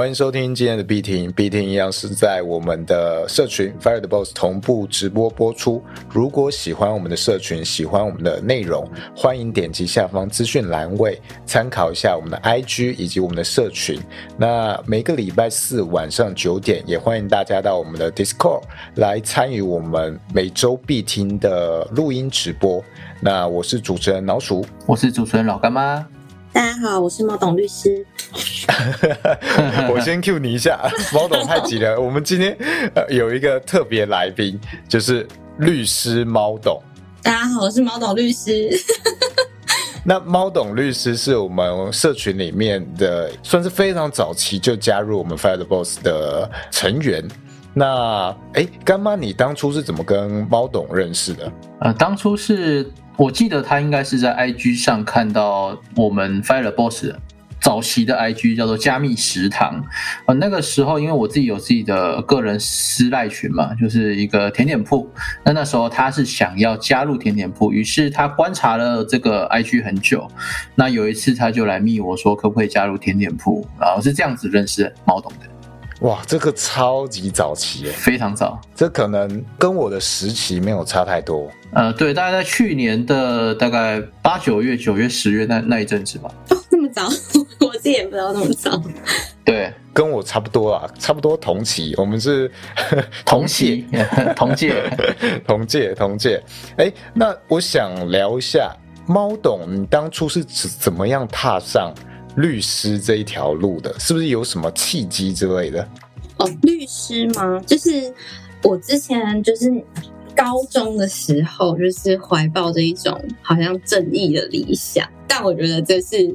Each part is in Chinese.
欢迎收听今天的 B 听，B 听一样是在我们的社群 Fire the Boss 同步直播播出。如果喜欢我们的社群，喜欢我们的内容，欢迎点击下方资讯栏位参考一下我们的 IG 以及我们的社群。那每个礼拜四晚上九点，也欢迎大家到我们的 Discord 来参与我们每周必听的录音直播。那我是主持人老鼠，我是主持人老干妈。大家好，我是猫董律师。我先 Q 你一下，猫董太急了。我们今天呃有一个特别来宾，就是律师猫董。大家好，我是猫董律师。那猫董律师是我们社群里面的，算是非常早期就加入我们 Fire the Boss 的成员。那哎，干妈，你当初是怎么跟猫董认识的？呃，当初是。我记得他应该是在 IG 上看到我们 Fire Boss 早期的 IG 叫做加密食堂，呃，那个时候因为我自己有自己的个人私赖群嘛，就是一个甜点铺。那那时候他是想要加入甜点铺，于是他观察了这个 IG 很久。那有一次他就来密我说可不可以加入甜点铺，然后是这样子认识毛董的。哇，这个超级早期耶，非常早。这可能跟我的时期没有差太多。呃，对，大概在去年的大概八九月、九月、十月那那一阵子吧。哦，那么早，我自己也不知道那么早。对，跟我差不多啊，差不多同期，我们是 同期、同届、同届、同届。哎，那我想聊一下，猫董，你当初是怎怎么样踏上？律师这一条路的，是不是有什么契机之类的？哦，律师吗？就是我之前就是高中的时候，就是怀抱着一种好像正义的理想，但我觉得这是。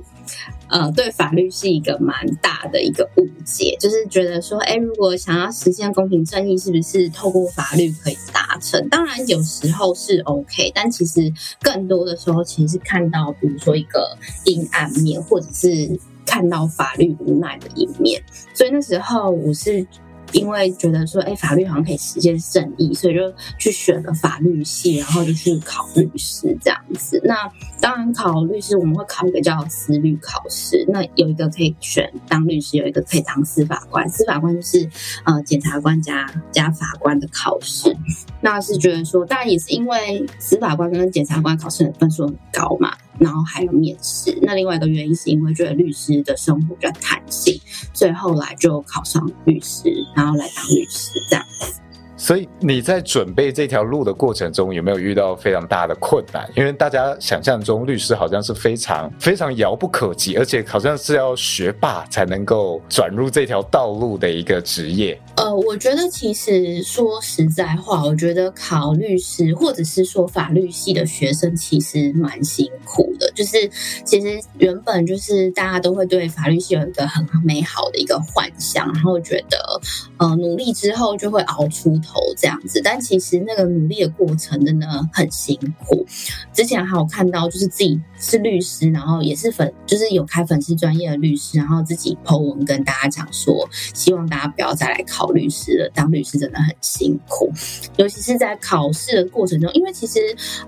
呃，对法律是一个蛮大的一个误解，就是觉得说，哎，如果想要实现公平正义，是不是透过法律可以达成？当然有时候是 OK，但其实更多的时候，其实是看到，比如说一个阴暗面，或者是看到法律无奈的一面。所以那时候我是。因为觉得说，哎，法律好像可以实现正义，所以就去选了法律系，然后就去考律师这样子。那当然考律师，我们会考一个叫司律考试。那有一个可以选当律师，有一个可以当司法官。司法官就是呃检察官加加法官的考试。那是觉得说，当然也是因为司法官跟检察官考试的分数很高嘛。然后还有面试，那另外一个原因是因为觉得律师的生活比较弹性，所以后来就考上律师，然后来当律师这样子。所以你在准备这条路的过程中，有没有遇到非常大的困难？因为大家想象中律师好像是非常非常遥不可及，而且好像是要学霸才能够转入这条道路的一个职业。呃，我觉得其实说实在话，我觉得考律师或者是说法律系的学生其实蛮辛苦的。就是其实原本就是大家都会对法律系有一个很美好的一个幻想，然后觉得呃努力之后就会熬出。头这样子，但其实那个努力的过程真的很辛苦。之前还有看到，就是自己是律师，然后也是粉，就是有开粉丝专业的律师，然后自己 po 文跟大家讲说，希望大家不要再来考律师了，当律师真的很辛苦，尤其是在考试的过程中，因为其实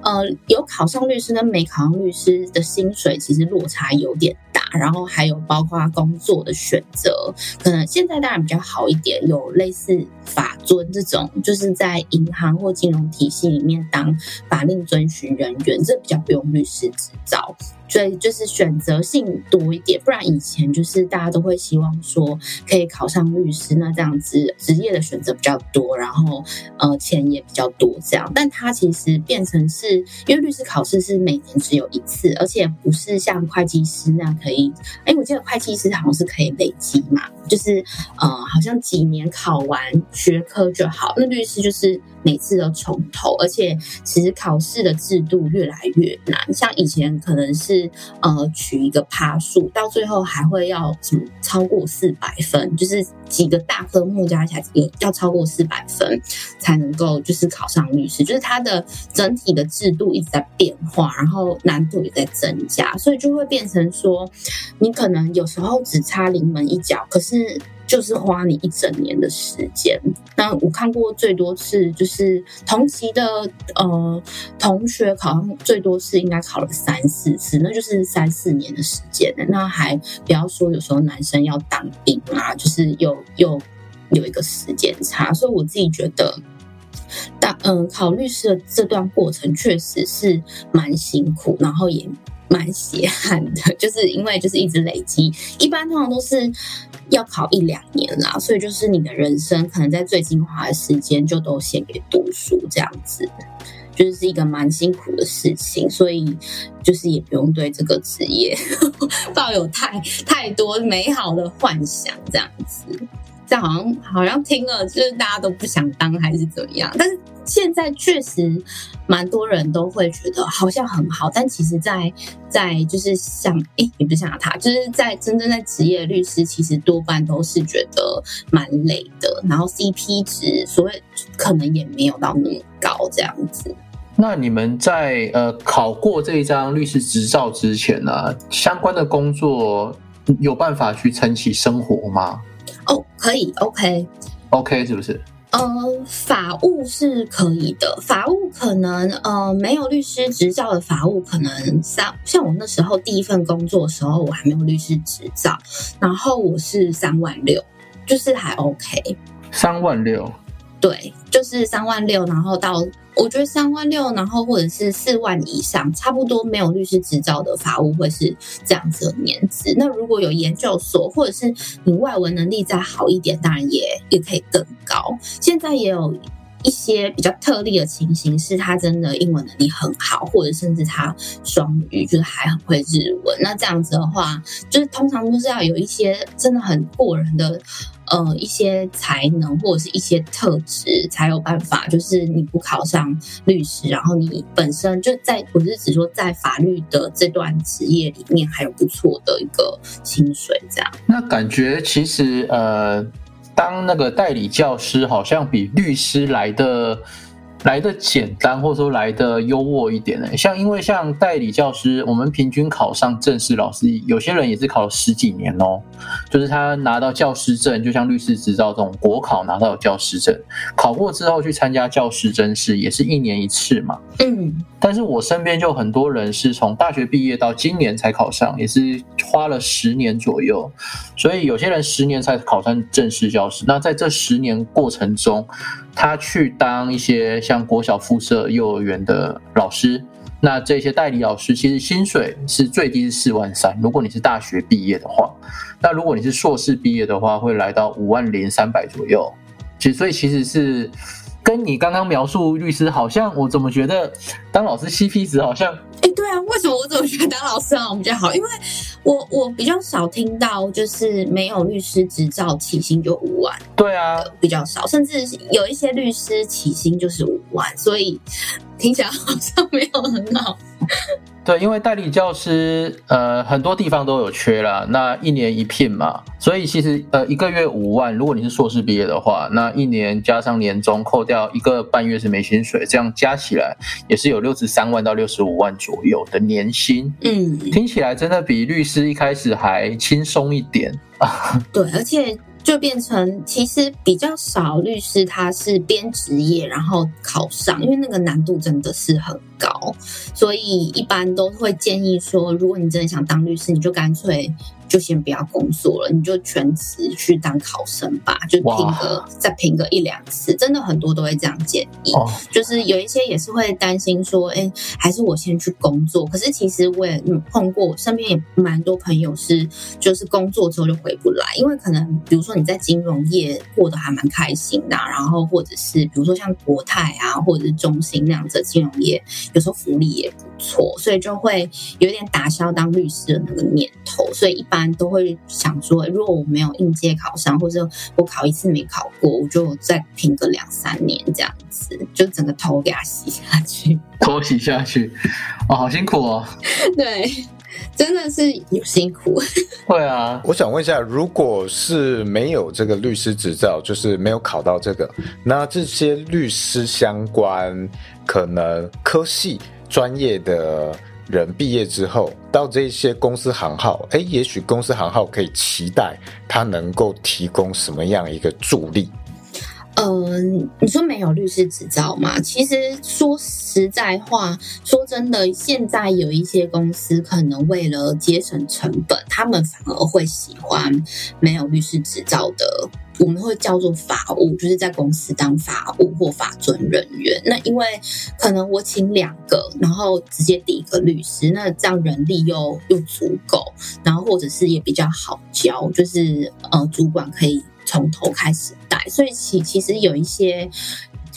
呃有考上律师跟没考上律师的薪水其实落差有点大，然后还有包括工作的选择，可能现在当然比较好一点，有类似法尊这种。就是在银行或金融体系里面当法令遵循人员，这比较不用律师执照。所以就是选择性多一点，不然以前就是大家都会希望说可以考上律师，那这样子职业的选择比较多，然后呃钱也比较多这样。但它其实变成是因为律师考试是每年只有一次，而且不是像会计师那样可以，哎，我记得会计师好像是可以累积嘛，就是呃好像几年考完学科就好，那律师就是每次都从头，而且其实考试的制度越来越难，像以前可能是。呃，取一个趴数，到最后还会要什么超过四百分，就是几个大科目加起来有要超过四百分才能够就是考上律师，就是它的整体的制度一直在变化，然后难度也在增加，所以就会变成说，你可能有时候只差临门一脚，可是。就是花你一整年的时间。那我看过最多次就是同期的呃同学考上最多次应该考了三四次，那就是三四年的时间。那还不要说有时候男生要当兵啊，就是又又有一个时间差，所以我自己觉得。但嗯，考律师的这段过程确实是蛮辛苦，然后也蛮血汗的，就是因为就是一直累积，一般通常都是要考一两年啦，所以就是你的人生可能在最精华的时间就都献给读书这样子，就是一个蛮辛苦的事情，所以就是也不用对这个职业 抱有太太多美好的幻想这样子。这好像好像听了，就是大家都不想当还是怎么样？但是现在确实蛮多人都会觉得好像很好，但其实，在在就是像哎，也不是像他，就是在真正在职业律师，其实多半都是觉得蛮累的，然后 CP 值所以可能也没有到那么高这样子。那你们在呃考过这一张律师执照之前呢，相关的工作有办法去撑起生活吗？哦，可以，OK，OK，是不是？呃，法务是可以的，法务可能呃没有律师执照的法务，可能三像我那时候第一份工作的时候，我还没有律师执照，然后我是三万六，就是还 OK，三万六，对，就是三万六，然后到。我觉得三万六，然后或者是四万以上，差不多没有律师执照的法务会是这样子的年资。那如果有研究所，或者是你外文能力再好一点，当然也也可以更高。现在也有一些比较特例的情形，是他真的英文能力很好，或者甚至他双语，就是还很会日文。那这样子的话，就是通常都是要有一些真的很过人的。呃，一些才能或者是一些特质，才有办法。就是你不考上律师，然后你本身就在，我是指说在法律的这段职业里面，还有不错的一个薪水，这样。那感觉其实呃，当那个代理教师好像比律师来的。来的简单，或者说来的优渥一点呢？像因为像代理教师，我们平均考上正式老师，有些人也是考了十几年哦。就是他拿到教师证，就像律师执照这种国考拿到教师证，考过之后去参加教师甄试，也是一年一次嘛。嗯。但是我身边就很多人是从大学毕业到今年才考上，也是花了十年左右。所以有些人十年才考上正式教师。那在这十年过程中，他去当一些像国小附设幼儿园的老师，那这些代理老师其实薪水是最低是四万三。如果你是大学毕业的话，那如果你是硕士毕业的话，会来到五万零三百左右。其实，所以其实是。跟你刚刚描述律师，好像我怎么觉得当老师 CP 值好像？哎，对啊，为什么我怎么觉得当老师好像比较好？因为我我比较少听到，就是没有律师执照起薪就五万。对啊，比较少，甚至有一些律师起薪就是五万，所以听起来好像没有很好。对，因为代理教师，呃，很多地方都有缺啦，那一年一聘嘛，所以其实呃一个月五万，如果你是硕士毕业的话，那一年加上年终扣掉一个半月是没薪水，这样加起来也是有六十三万到六十五万左右的年薪。嗯，听起来真的比律师一开始还轻松一点啊。对，而且。就变成其实比较少律师，他是边职业然后考上，因为那个难度真的是很高，所以一般都会建议说，如果你真的想当律师，你就干脆。就先不要工作了，你就全职去当考生吧，就拼个再拼个一两次，真的很多都会这样建议。就是有一些也是会担心说，哎，还是我先去工作。可是其实我也碰过，身边也蛮多朋友是，就是工作之后就回不来，因为可能比如说你在金融业过得还蛮开心的，然后或者是比如说像国泰啊，或者是中兴那样子金融业，有时候福利也不错，所以就会有点打消当律师的那个念头，所以一般。都会想说，如果我没有应届考上，或者我考一次没考过，我就再拼个两三年这样子，就整个头给它洗下去，头洗下去，哦，好辛苦哦。对，真的是有辛苦。会啊，我想问一下，如果是没有这个律师执照，就是没有考到这个，那这些律师相关可能科系专业的。人毕业之后到这些公司行号，哎，也许公司行号可以期待他能够提供什么样一个助力？嗯，你说没有律师执照吗？其实说实实在话，说真的，现在有一些公司可能为了节省成本，他们反而会喜欢没有律师执照的。我们会叫做法务，就是在公司当法务或法尊人员。那因为可能我请两个，然后直接抵一个律师，那这样人力又又足够，然后或者是也比较好教，就是呃，主管可以从头开始带。所以其其实有一些，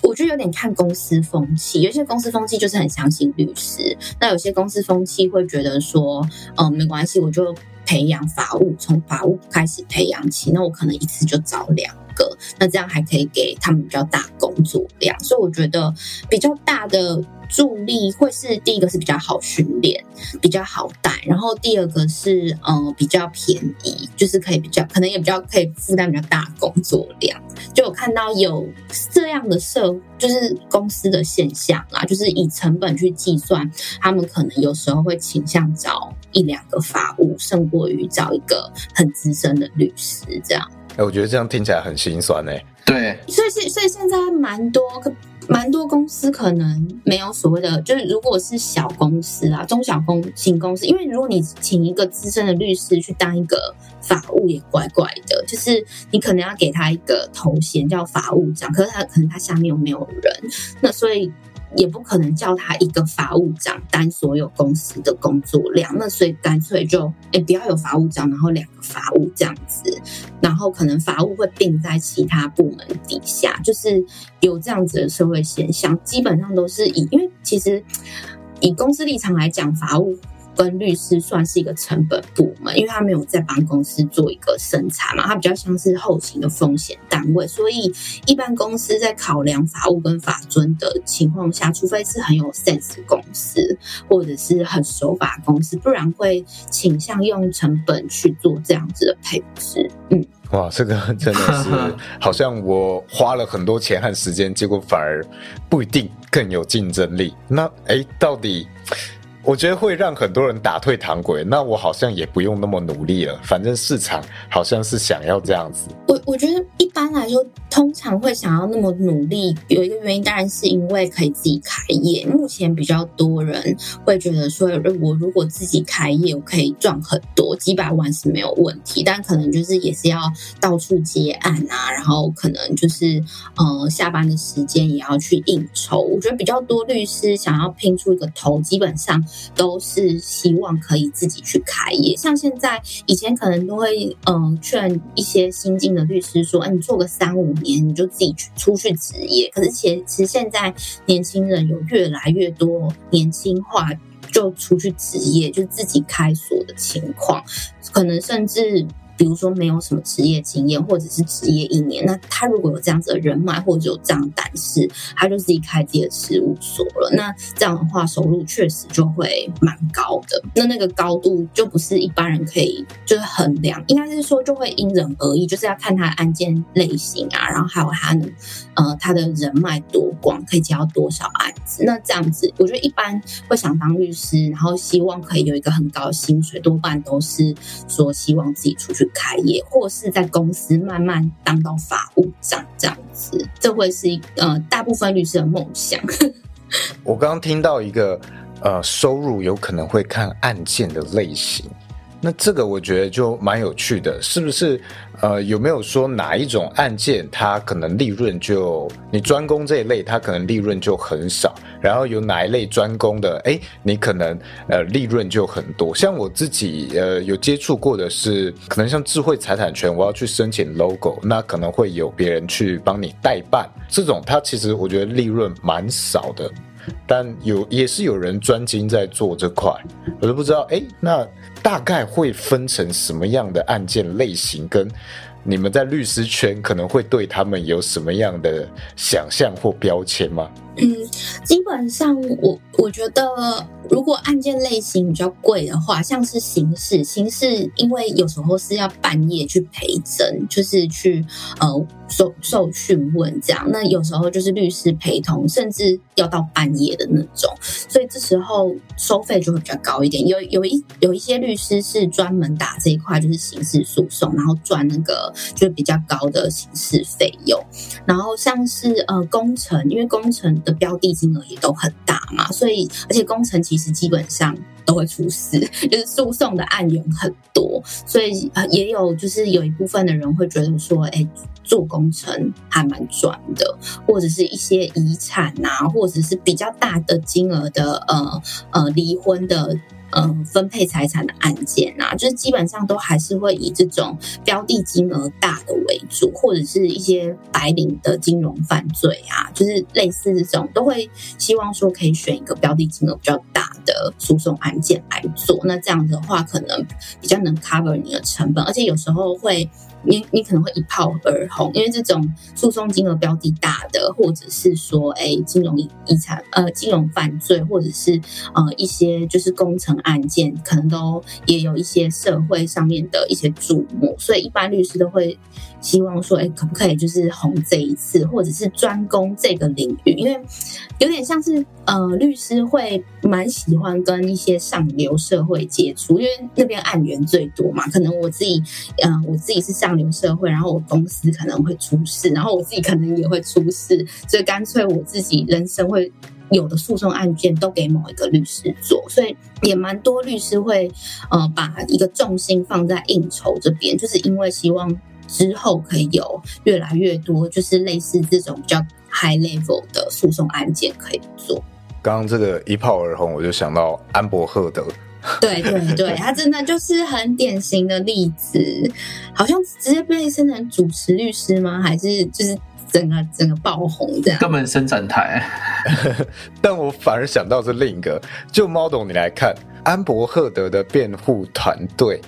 我觉得有点看公司风气。有些公司风气就是很相信律师，那有些公司风气会觉得说，嗯，没关系，我就。培养法务，从法务开始培养起，那我可能一次就找两个，那这样还可以给他们比较大工作量，所以我觉得比较大的。助力会是第一个是比较好训练，比较好带，然后第二个是呃比较便宜，就是可以比较可能也比较可以负担比较大工作量。就我看到有这样的社，就是公司的现象啊，就是以成本去计算，他们可能有时候会倾向找一两个法务，胜过于找一个很资深的律师这样。哎，我觉得这样听起来很心酸哎。对，所以现所以现在蛮多。蛮多公司可能没有所谓的，就是如果是小公司啊、中小公型公司，因为如果你请一个资深的律师去当一个法务，也怪怪的，就是你可能要给他一个头衔叫法务长，可是他可能他下面又没有人，那所以。也不可能叫他一个法务长担所有公司的工作量，那所以干脆就哎不要有法务长，然后两个法务这样子，然后可能法务会并在其他部门底下，就是有这样子的社会现象，基本上都是以因为其实以公司立场来讲，法务。跟律师算是一个成本部门，因为他没有在帮公司做一个审查嘛，他比较像是后勤的风险单位，所以一般公司在考量法务跟法尊的情况下，除非是很有 sense 公司或者是很守法公司，不然会倾向用成本去做这样子的配置。嗯，哇，这个真的是 好像我花了很多钱和时间，结果反而不一定更有竞争力。那哎，到底？我觉得会让很多人打退堂鼓，那我好像也不用那么努力了，反正市场好像是想要这样子。我我觉得一般来说，通常会想要那么努力，有一个原因当然是因为可以自己开业。目前比较多人会觉得说，我如果自己开业，我可以赚很多，几百万是没有问题，但可能就是也是要到处接案啊，然后可能就是呃下班的时间也要去应酬。我觉得比较多律师想要拼出一个头，基本上。都是希望可以自己去开业，像现在以前可能都会嗯劝一些新进的律师说，哎，你做个三五年你就自己去出去职业。可是其实现在年轻人有越来越多年轻化，就出去职业，就自己开锁的情况，可能甚至。比如说没有什么职业经验，或者是职业一年，那他如果有这样子的人脉，或者有这样胆识，他就自己开自己的事务所了。那这样的话，收入确实就会蛮高的。那那个高度就不是一般人可以就是衡量，应该是说就会因人而异，就是要看他的案件类型啊，然后还有他能呃他的人脉多广，可以接到多少案子。那这样子，我觉得一般会想当律师，然后希望可以有一个很高的薪水，多半都是说希望自己出去。开业，或是在公司慢慢当到法务长这样子，这会是一呃大部分律师的梦想。我刚刚听到一个呃收入有可能会看案件的类型。那这个我觉得就蛮有趣的，是不是？呃，有没有说哪一种案件它可能利润就你专攻这一类，它可能利润就很少，然后有哪一类专攻的，哎，你可能呃利润就很多。像我自己呃有接触过的是，可能像智慧财产权，我要去申请 logo，那可能会有别人去帮你代办，这种它其实我觉得利润蛮少的。但有也是有人专精在做这块，我都不知道。哎，那大概会分成什么样的案件类型？跟你们在律师圈可能会对他们有什么样的想象或标签吗？嗯，基本上我我觉得，如果案件类型比较贵的话，像是刑事，刑事因为有时候是要半夜去陪诊，就是去呃受受讯问这样。那有时候就是律师陪同，甚至要到半夜的那种，所以这时候收费就会比较高一点。有有一有一些律师是专门打这一块，就是刑事诉讼，然后赚那个就比较高的刑事费用。然后像是呃工程，因为工程的标的金额也都很大嘛，所以而且工程其实基本上。都会出事，就是诉讼的案源很多，所以也有就是有一部分的人会觉得说，哎，做工程还蛮赚的，或者是一些遗产啊，或者是比较大的金额的呃呃离婚的。嗯，分配财产的案件啊，就是基本上都还是会以这种标的金额大的为主，或者是一些白领的金融犯罪啊，就是类似这种，都会希望说可以选一个标的金额比较大的诉讼案件来做。那这样的话，可能比较能 cover 你的成本，而且有时候会。你你可能会一炮而红，因为这种诉讼金额标的大的，或者是说，哎，金融遗产呃，金融犯罪，或者是呃一些就是工程案件，可能都也有一些社会上面的一些注目，所以一般律师都会。希望说，哎，可不可以就是红这一次，或者是专攻这个领域？因为有点像是，呃，律师会蛮喜欢跟一些上流社会接触，因为那边案源最多嘛。可能我自己，嗯，我自己是上流社会，然后我公司可能会出事，然后我自己可能也会出事，所以干脆我自己人生会有的诉讼案件都给某一个律师做，所以也蛮多律师会，呃，把一个重心放在应酬这边，就是因为希望。之后可以有越来越多，就是类似这种比较 high level 的诉讼案件可以做。刚刚这个一炮而红，我就想到安博赫德。对对对，他真的就是很典型的例子，好像直接被升成主持律师吗？还是就是整个整个爆红这样？根本生产台。但我反而想到是另一个，就猫董你来看，安博赫德的辩护团队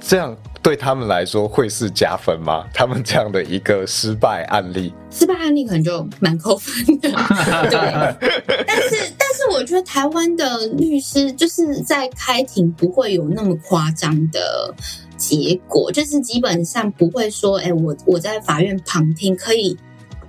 这样。对他们来说会是加分吗？他们这样的一个失败案例，失败案例可能就蛮扣分的。对，但是但是我觉得台湾的律师就是在开庭不会有那么夸张的结果，就是基本上不会说，哎，我我在法院旁听可以。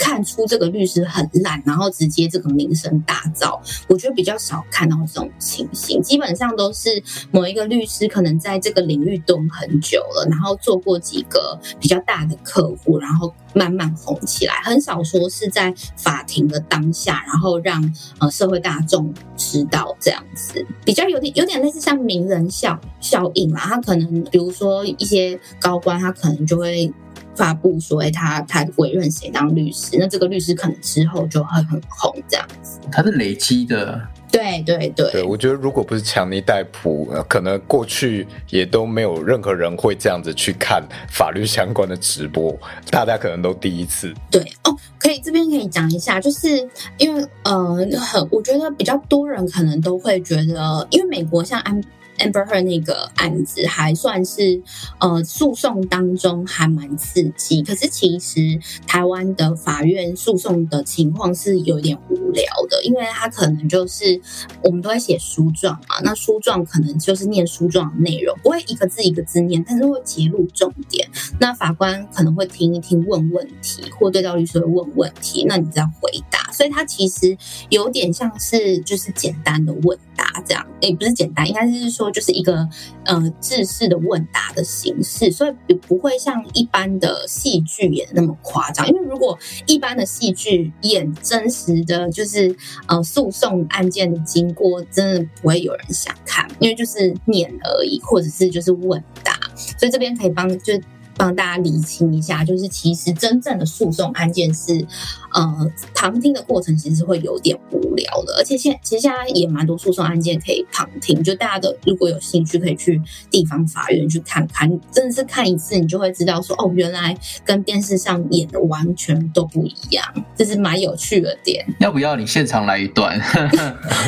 看出这个律师很烂，然后直接这个名声大噪，我觉得比较少看到这种情形。基本上都是某一个律师可能在这个领域蹲很久了，然后做过几个比较大的客户，然后慢慢红起来。很少说是在法庭的当下，然后让呃社会大众知道这样子，比较有点有点类似像名人效效应啦。他可能比如说一些高官，他可能就会。发布所谓，他他委任谁当律师？那这个律师可能之后就会很红，这样子。他是累积的，对对对。对，我觉得如果不是强尼戴普，可能过去也都没有任何人会这样子去看法律相关的直播，大家可能都第一次。对哦，可以这边可以讲一下，就是因为呃，很我觉得比较多人可能都会觉得，因为美国像安。Amber Heard 那个案子还算是呃诉讼当中还蛮刺激，可是其实台湾的法院诉讼的情况是有点无聊的，因为他可能就是我们都会写书状嘛，那书状可能就是念书状的内容，不会一个字一个字念，但是会揭露重点。那法官可能会听一听问问题，或对照律师会问问题，那你再回答。所以它其实有点像是就是简单的问答这样，也不是简单，应该是说就是一个呃制式的问答的形式，所以不会像一般的戏剧演那么夸张。因为如果一般的戏剧演真实的就是呃诉讼案件的经过，真的不会有人想看，因为就是念而已，或者是就是问答。所以这边可以帮就。帮大家理清一下，就是其实真正的诉讼案件是，呃，旁听的过程其实是会有点无聊的，而且现其实现在也蛮多诉讼案件可以旁听，就大家的如果有兴趣可以去地方法院去看看，真的是看一次你就会知道说，哦，原来跟电视上演的完全都不一样，这是蛮有趣的点。要不要你现场来一段？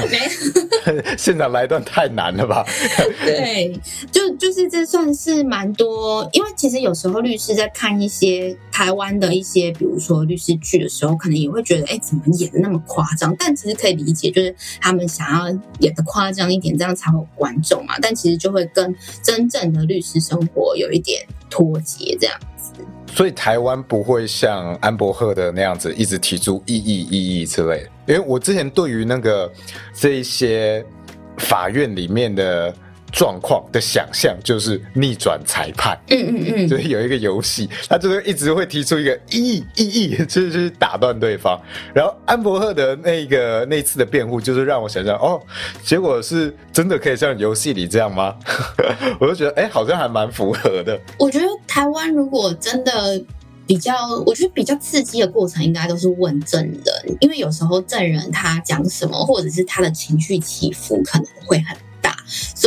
没，现场来一段太难了吧？对，就就是这算是蛮多，因为其实有。时候律师在看一些台湾的一些，比如说律师剧的时候，可能也会觉得，哎，怎么演的那么夸张？但其实可以理解，就是他们想要演的夸张一点，这样才有观众嘛。但其实就会跟真正的律师生活有一点脱节，这样子。所以台湾不会像安伯赫的那样子一直提出异议、异议之类的。因为我之前对于那个这一些法院里面的。状况的想象就是逆转裁判，嗯嗯嗯，就是有一个游戏，他就是一直会提出一个异议异议，就是去打断对方。然后安伯赫的那个那次的辩护，就是让我想想，哦，结果是真的可以像游戏里这样吗？我就觉得，哎，好像还蛮符合的。我觉得台湾如果真的比较，我觉得比较刺激的过程，应该都是问证人，因为有时候证人他讲什么，或者是他的情绪起伏可能会很。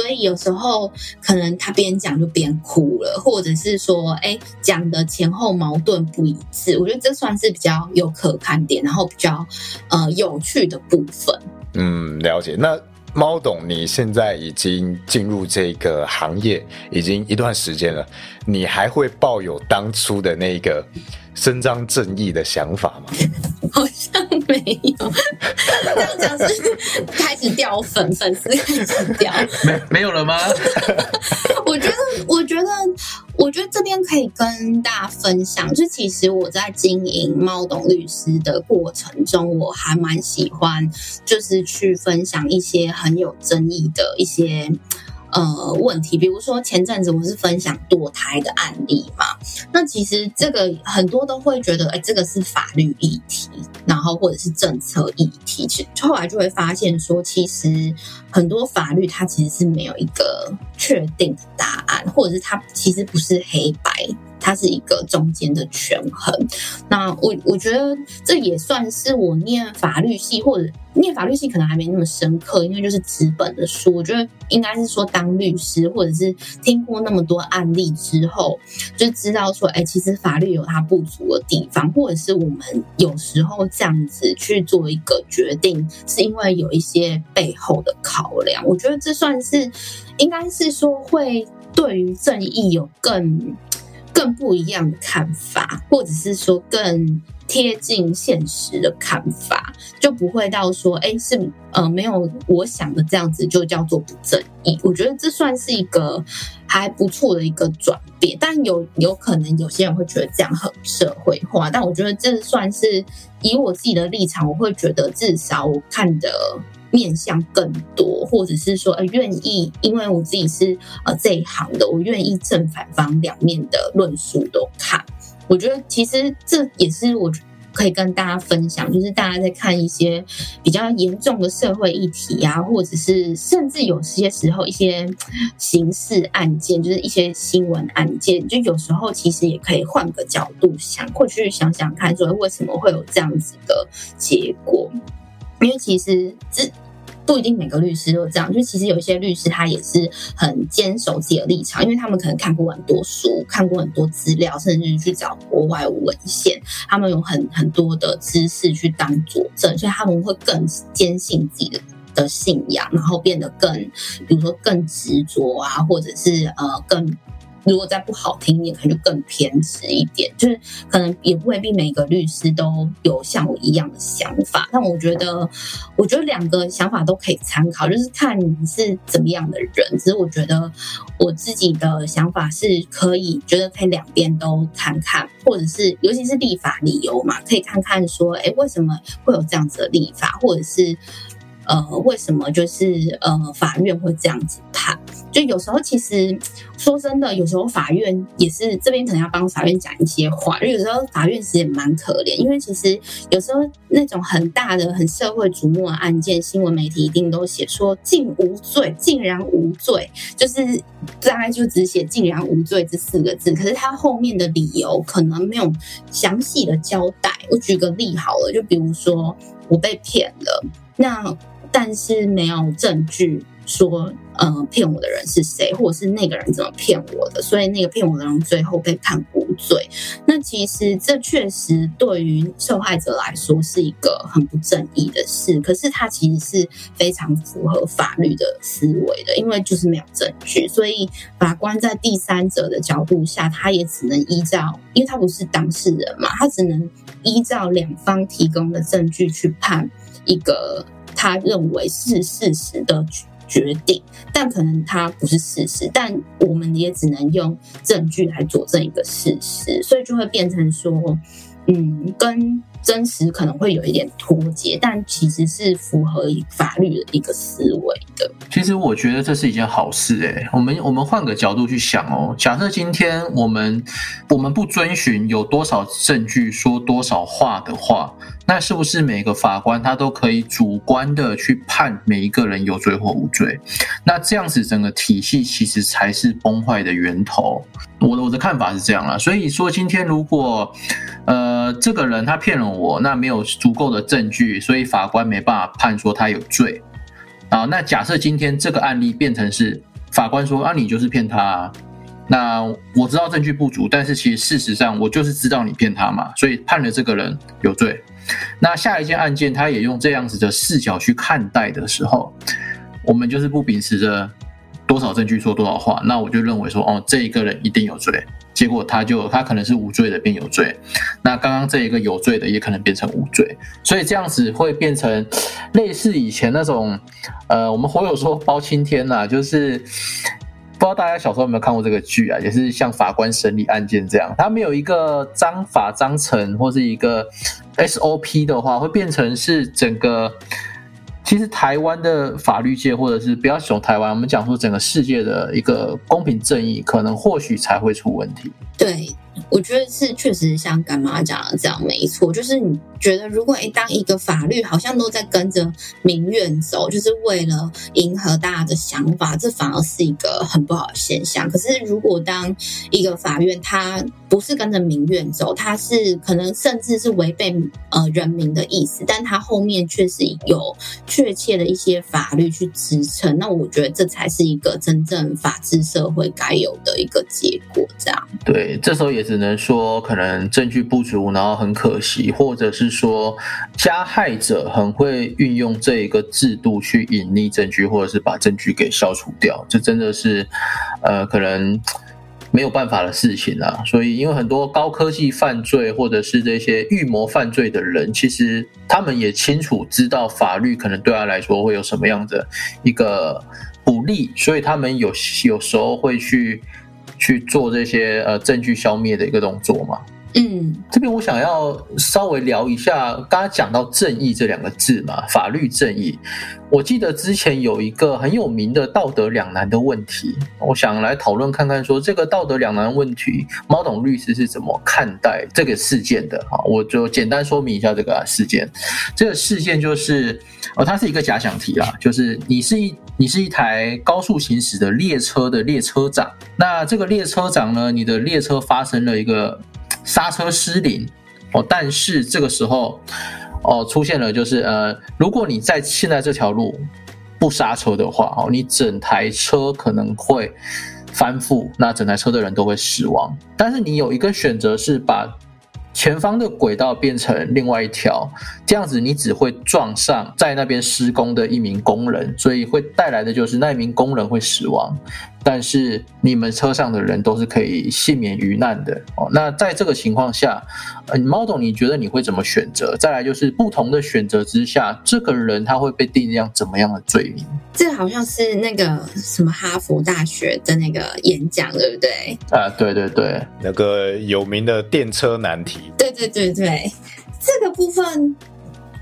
所以有时候可能他边讲就边哭了，或者是说，哎，讲的前后矛盾不一致。我觉得这算是比较有可看点，然后比较呃有趣的部分。嗯，了解。那猫董，你现在已经进入这个行业已经一段时间了，你还会抱有当初的那个伸张正义的想法吗？好像没有，这样讲是开始掉粉，粉丝开始掉，没没有了吗？我觉得，我觉得，我觉得这边可以跟大家分享，就其实我在经营猫董律师的过程中，我还蛮喜欢，就是去分享一些很有争议的一些。呃，问题，比如说前阵子我是分享堕胎的案例嘛，那其实这个很多都会觉得，哎，这个是法律议题，然后或者是政策议题，其实后来就会发现说，其实很多法律它其实是没有一个确定的答案，或者是它其实不是黑白。它是一个中间的权衡。那我我觉得这也算是我念法律系或者念法律系可能还没那么深刻，因为就是纸本的书。我觉得应该是说当律师或者是听过那么多案例之后，就知道说，哎，其实法律有它不足的地方，或者是我们有时候这样子去做一个决定，是因为有一些背后的考量。我觉得这算是应该是说会对于正义有更。更不一样的看法，或者是说更贴近现实的看法，就不会到说，哎，是呃没有我想的这样子就叫做不正义。我觉得这算是一个还不错的一个转变，但有有可能有些人会觉得这样很社会化，但我觉得这算是以我自己的立场，我会觉得至少我看的。面向更多，或者是说，呃，愿意，因为我自己是呃这一行的，我愿意正反方两面的论述都看。我觉得其实这也是我可以跟大家分享，就是大家在看一些比较严重的社会议题啊，或者是甚至有些时候一些刑事案件，就是一些新闻案件，就有时候其实也可以换个角度想，或去想想看，说为什么会有这样子的结果。因为其实这不一定每个律师都这样，就其实有一些律师他也是很坚守自己的立场，因为他们可能看过很多书，看过很多资料，甚至去找国外文献，他们有很很多的知识去当佐证，所以他们会更坚信自己的的信仰，然后变得更，比如说更执着啊，或者是呃更。如果再不好听一点，可能就更偏执一点。就是可能也未必每个律师都有像我一样的想法。但我觉得，我觉得两个想法都可以参考，就是看你是怎么样的人。只是我觉得我自己的想法是可以，觉得可以两边都看看，或者是尤其是立法理由嘛，可以看看说，哎，为什么会有这样子的立法，或者是。呃，为什么就是呃，法院会这样子判？就有时候其实说真的，有时候法院也是这边可能要帮法院讲一些话。有时候法院其实也蛮可怜，因为其实有时候那种很大的、很社会瞩目的案件，新闻媒体一定都写说“竟无罪”，竟然无罪，就是大概就只写“竟然无罪”这四个字。可是他后面的理由可能没有详细的交代。我举个例好了，就比如说我被骗了，那。但是没有证据说，呃，骗我的人是谁，或者是那个人怎么骗我的，所以那个骗我的人最后被判无罪。那其实这确实对于受害者来说是一个很不正义的事，可是他其实是非常符合法律的思维的，因为就是没有证据，所以法官在第三者的角度下，他也只能依照，因为他不是当事人嘛，他只能依照两方提供的证据去判一个。他认为是事实的决定，但可能它不是事实，但我们也只能用证据来佐证一个事实，所以就会变成说，嗯，跟。真实可能会有一点脱节，但其实是符合法律的一个思维的。其实我觉得这是一件好事诶。我们我们换个角度去想哦，假设今天我们我们不遵循有多少证据说多少话的话，那是不是每个法官他都可以主观的去判每一个人有罪或无罪？那这样子整个体系其实才是崩坏的源头。我的我的看法是这样啦。所以说今天如果呃这个人他骗了我。那没有足够的证据，所以法官没办法判说他有罪啊。那假设今天这个案例变成是法官说啊，你就是骗他，啊那我知道证据不足，但是其实事实上我就是知道你骗他嘛，所以判了这个人有罪。那下一件案件他也用这样子的视角去看待的时候，我们就是不秉持着多少证据说多少话，那我就认为说哦，这一个人一定有罪。结果他就他可能是无罪的变有罪，那刚刚这一个有罪的也可能变成无罪，所以这样子会变成类似以前那种，呃，我们火友说包青天呐，就是不知道大家小时候有没有看过这个剧啊，也是像法官审理案件这样，他没有一个章法章程或是一个 SOP 的话，会变成是整个。其实台湾的法律界，或者是不要说台湾，我们讲说整个世界的一个公平正义，可能或许才会出问题。对。我觉得是确实像干妈讲的这样没错，就是你觉得如果诶当一个法律好像都在跟着民怨走，就是为了迎合大家的想法，这反而是一个很不好的现象。可是如果当一个法院它不是跟着民怨走，它是可能甚至是违背呃人民的意思，但它后面确实有确切的一些法律去支撑，那我觉得这才是一个真正法治社会该有的一个结果。这样对，这时候也是只能说可能证据不足，然后很可惜，或者是说加害者很会运用这一个制度去隐匿证据，或者是把证据给消除掉，这真的是呃可能没有办法的事情啊。所以，因为很多高科技犯罪或者是这些预谋犯罪的人，其实他们也清楚知道法律可能对他来说会有什么样的一个不利，所以他们有有时候会去。去做这些呃证据消灭的一个动作嘛？嗯，这边我想要稍微聊一下，刚刚讲到正义这两个字嘛，法律正义。我记得之前有一个很有名的道德两难的问题，我想来讨论看看，说这个道德两难问题，猫董律师是怎么看待这个事件的哈？我就简单说明一下这个事件。这个事件就是，哦，它是一个假想题啦，就是你是一你是一台高速行驶的列车的列车长，那这个列车长呢，你的列车发生了一个刹车失灵，哦，但是这个时候。哦，出现了，就是呃，如果你在现在这条路不刹车的话，哦，你整台车可能会翻覆，那整台车的人都会死亡。但是你有一个选择是把前方的轨道变成另外一条，这样子你只会撞上在那边施工的一名工人，所以会带来的就是那一名工人会死亡。但是你们车上的人都是可以幸免于难的哦。那在这个情况下，呃，猫总，你觉得你会怎么选择？再来就是不同的选择之下，这个人他会被定量怎么样的罪名？这好像是那个什么哈佛大学的那个演讲，对不对？啊，对对对，那个有名的电车难题。对对对对，这个部分，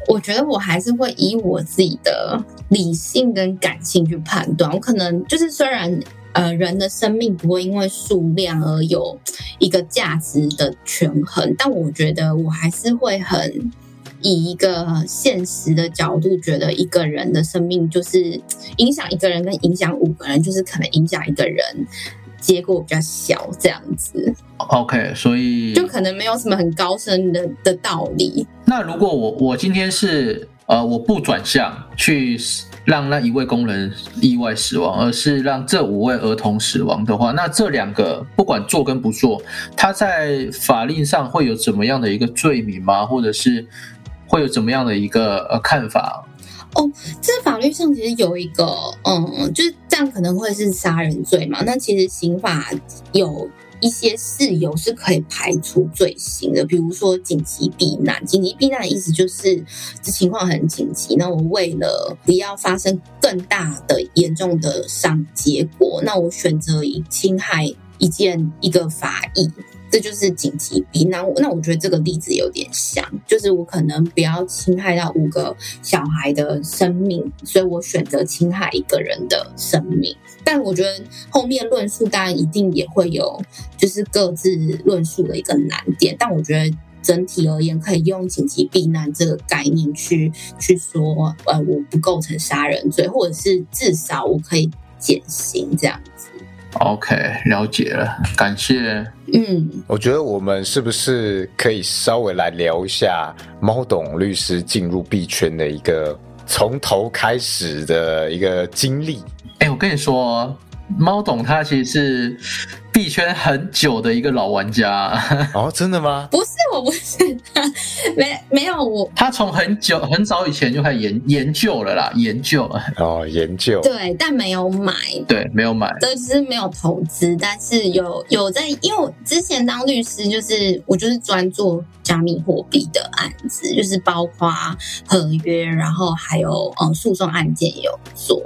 我觉得我还是会以我自己的理性跟感性去判断。我可能就是虽然。呃，人的生命不会因为数量而有一个价值的权衡，但我觉得我还是会很以一个现实的角度，觉得一个人的生命就是 影响一个人跟影响五个人，就是可能影响一个人结果比较小这样子。OK，所以就可能没有什么很高深的的道理。那如果我我今天是呃我不转向去。让那一位工人意外死亡，而是让这五位儿童死亡的话，那这两个不管做跟不做，他在法令上会有怎么样的一个罪名吗？或者是会有怎么样的一个呃看法？哦，这法律上其实有一个，嗯，就是这样可能会是杀人罪嘛？那其实刑法有一些事由是可以排除罪行的，比如说紧急避难。紧急避难的意思就是这情况很紧急，那我为了不要发生更大的严重的伤结果，那我选择以侵害一件一个法益。这就是紧急避难。那我觉得这个例子有点像，就是我可能不要侵害到五个小孩的生命，所以我选择侵害一个人的生命。但我觉得后面论述当然一定也会有，就是各自论述的一个难点。但我觉得整体而言，可以用紧急避难这个概念去去说，呃，我不构成杀人罪，或者是至少我可以减刑这样子。OK，了解了，感谢。嗯，我觉得我们是不是可以稍微来聊一下猫董律师进入币圈的一个从头开始的一个经历？哎，我跟你说，猫董他其实是币圈很久的一个老玩家。哦，真的吗？不是，我不是，没没有我。他从很久很早以前就开始研研究了啦，研究。哦，研究。对，但没有买。对，没有买。对，就是没有投资，但是有有在，因为我之前当律师，就是我就是专做加密货币的案子，就是包括合约，然后还有嗯诉讼案件也有做。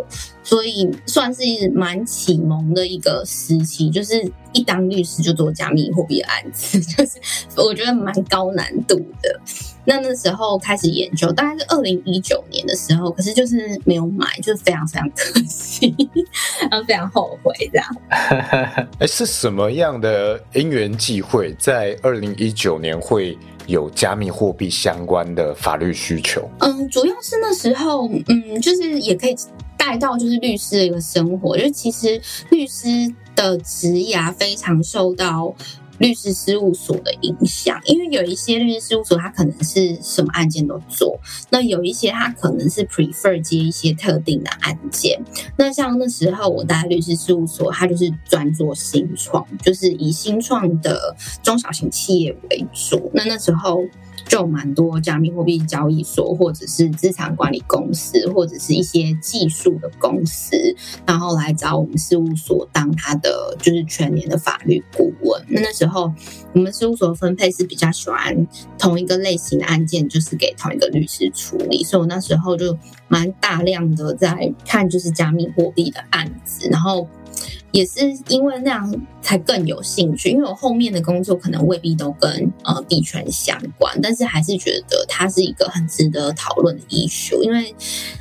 所以算是蛮启蒙的一个时期，就是一当律师就做加密货币的案子，就是我觉得蛮高难度的。那那时候开始研究，大概是二零一九年的时候，可是就是没有买，就是非常非常可惜，然后非常后悔这样。哎，是什么样的因缘际会，在二零一九年会有加密货币相关的法律需求？嗯，主要是那时候，嗯，就是也可以。带到就是律师的一个生活，就是其实律师的职涯非常受到律师事务所的影响，因为有一些律师事务所，他可能是什么案件都做，那有一些他可能是 prefer 接一些特定的案件。那像那时候我待律师事务所，他就是专做新创，就是以新创的中小型企业为主。那那时候。就蛮多加密货币交易所，或者是资产管理公司，或者是一些技术的公司，然后来找我们事务所当他的就是全年的法律顾问。那那时候我们事务所分配是比较喜欢同一个类型的案件，就是给同一个律师处理，所以我那时候就蛮大量的在看就是加密货币的案子，然后。也是因为那样才更有兴趣，因为我后面的工作可能未必都跟呃币圈相关，但是还是觉得它是一个很值得讨论的艺术，因为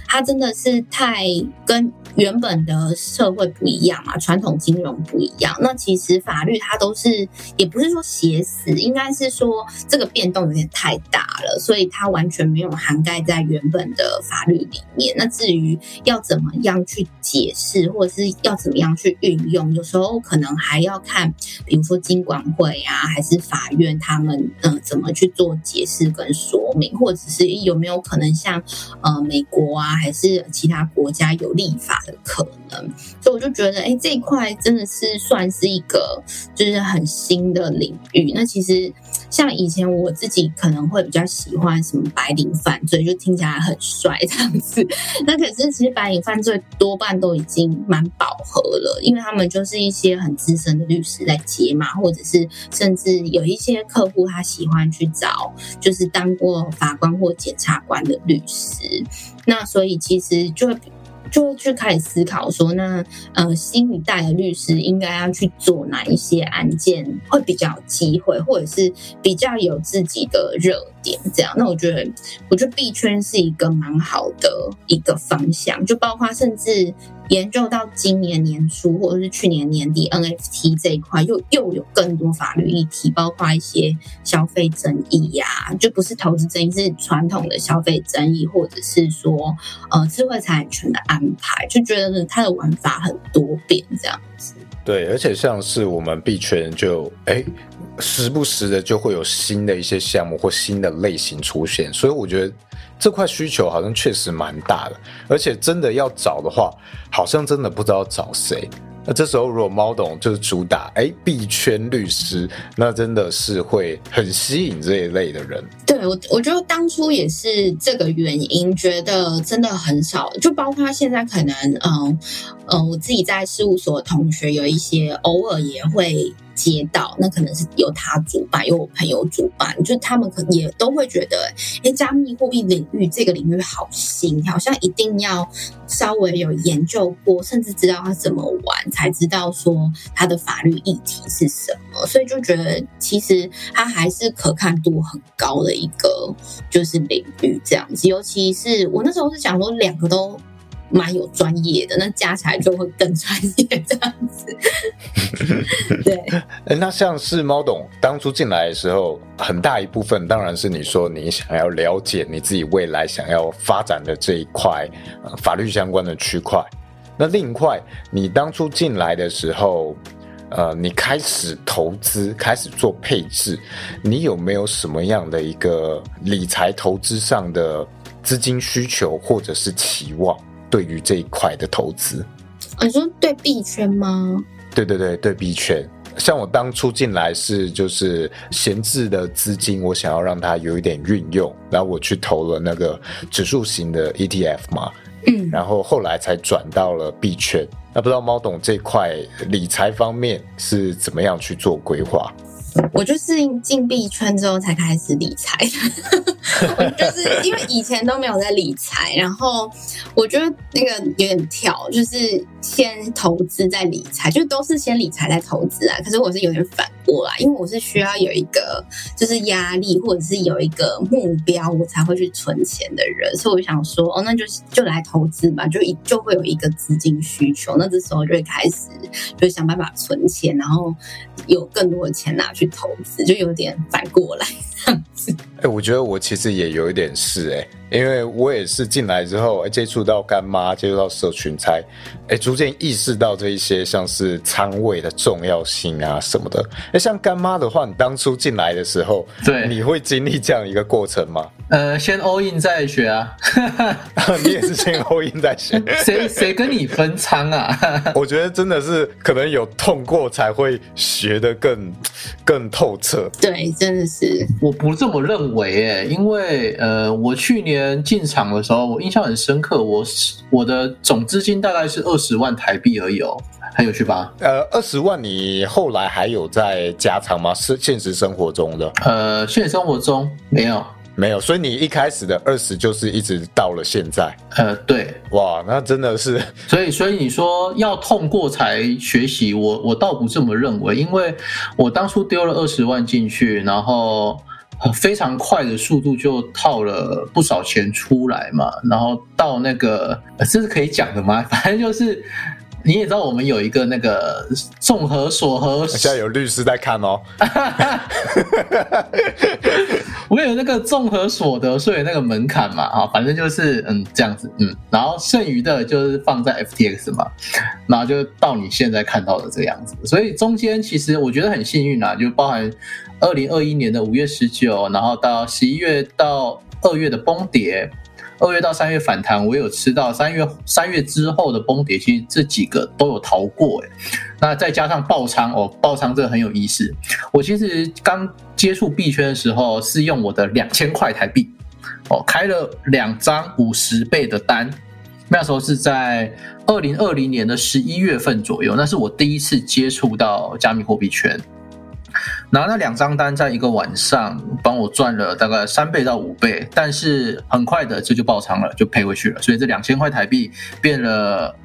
它真的是太跟。原本的社会不一样嘛，传统金融不一样。那其实法律它都是，也不是说写死，应该是说这个变动有点太大了，所以它完全没有涵盖在原本的法律里面。那至于要怎么样去解释，或者是要怎么样去运用，有时候可能还要要看，比如说金管会啊，还是法院他们嗯怎么去做解释跟说明，或者是有没有可能像呃美国啊，还是其他国家有立法的。可能，所以我就觉得，哎，这一块真的是算是一个就是很新的领域。那其实像以前我自己可能会比较喜欢什么白领犯罪，就听起来很帅这样子。那可是其实白领犯罪多半都已经蛮饱和了，因为他们就是一些很资深的律师在接嘛，或者是甚至有一些客户他喜欢去找就是当过法官或检察官的律师。那所以其实就会。就会去开始思考说，那呃新一代的律师应该要去做哪一些案件会比较有机会，或者是比较有自己的热点这样。那我觉得，我觉得币圈是一个蛮好的一个方向，就包括甚至。研究到今年年初或者是去年年底，NFT 这一块又又有更多法律议题，包括一些消费争议呀，就不是投资争议，是传统的消费争议，或者是说呃智慧财产权的安排，就觉得它的玩法很多变这样子。对，而且像是我们币圈就哎，时不时的就会有新的一些项目或新的类型出现，所以我觉得。这块需求好像确实蛮大的，而且真的要找的话，好像真的不知道找谁。那这时候如果猫董就是主打哎币圈律师，那真的是会很吸引这一类的人。对我，我觉得当初也是这个原因，觉得真的很少，就包括现在可能，嗯嗯，我自己在事务所同学有一些偶尔也会。街道，那可能是由他主办，由我朋友主办，就他们可也都会觉得，哎，加密货币领域这个领域好新，好像一定要稍微有研究过，甚至知道它怎么玩，才知道说它的法律议题是什么。所以就觉得其实它还是可看度很高的一个就是领域这样子。尤其是我那时候是想说，两个都。蛮有专业的，那加起来就会更专业这样子。对，哎，那像是猫董当初进来的时候，很大一部分当然是你说你想要了解你自己未来想要发展的这一块法律相关的区块。那另一块，你当初进来的时候，呃，你开始投资，开始做配置，你有没有什么样的一个理财投资上的资金需求或者是期望？对于这一块的投资，你说对币圈吗？对对对对币圈，像我当初进来是就是闲置的资金，我想要让它有一点运用，然后我去投了那个指数型的 ETF 嘛，嗯，然后后来才转到了币圈。那不知道猫董这块理财方面是怎么样去做规划？我就是进币圈之后才开始理财，就是因为以前都没有在理财，然后我觉得那个有点跳，就是先投资再理财，就都是先理财再投资啊。可是我是有点反过来，因为我是需要有一个就是压力，或者是有一个目标，我才会去存钱的人。所以我想说，哦，那就就来投资吧，就一就会有一个资金需求，那这时候就会开始就想办法存钱，然后有更多的钱拿去。投资就有点反过来子。哎，我觉得我其实也有一点是哎。因为我也是进来之后，接触到干妈，接触到社群，才哎逐渐意识到这一些像是仓位的重要性啊什么的。哎，像干妈的话，你当初进来的时候，对，你会经历这样一个过程吗？呃，先 all in 再学 啊。你也是先 all in 再学？谁谁跟你分仓啊？我觉得真的是可能有痛过才会学的更更透彻。对，真的是。我不这么认为诶，因为呃，我去年。进场的时候，我印象很深刻。我我的总资金大概是二十万台币而已哦，很有趣吧？呃，二十万，你后来还有在加仓吗？是现实生活中的？呃，现实生活中没有，没有。所以你一开始的二十就是一直到了现在？呃，对。哇，那真的是。所以，所以你说要痛过才学习，我我倒不这么认为，因为我当初丢了二十万进去，然后。非常快的速度就套了不少钱出来嘛，然后到那个这是可以讲的吗？反正就是你也知道，我们有一个那个综合所和现在有律师在看哦。我有那个综合所得税那个门槛嘛，啊，反正就是嗯这样子，嗯，然后剩余的就是放在 FTX 嘛，然后就到你现在看到的这样子，所以中间其实我觉得很幸运啊，就包含。二零二一年的五月十九，然后到十一月到二月的崩跌，二月到三月反弹，我有吃到三月三月之后的崩跌，其实这几个都有逃过哎。那再加上爆仓哦，爆仓这个很有意思。我其实刚接触币圈的时候是用我的两千块台币哦，开了两张五十倍的单，那时候是在二零二零年的十一月份左右，那是我第一次接触到加密货币圈。拿那两张单，在一个晚上帮我赚了大概三倍到五倍，但是很快的这就爆仓了，就赔回去了。所以这两千块台币变了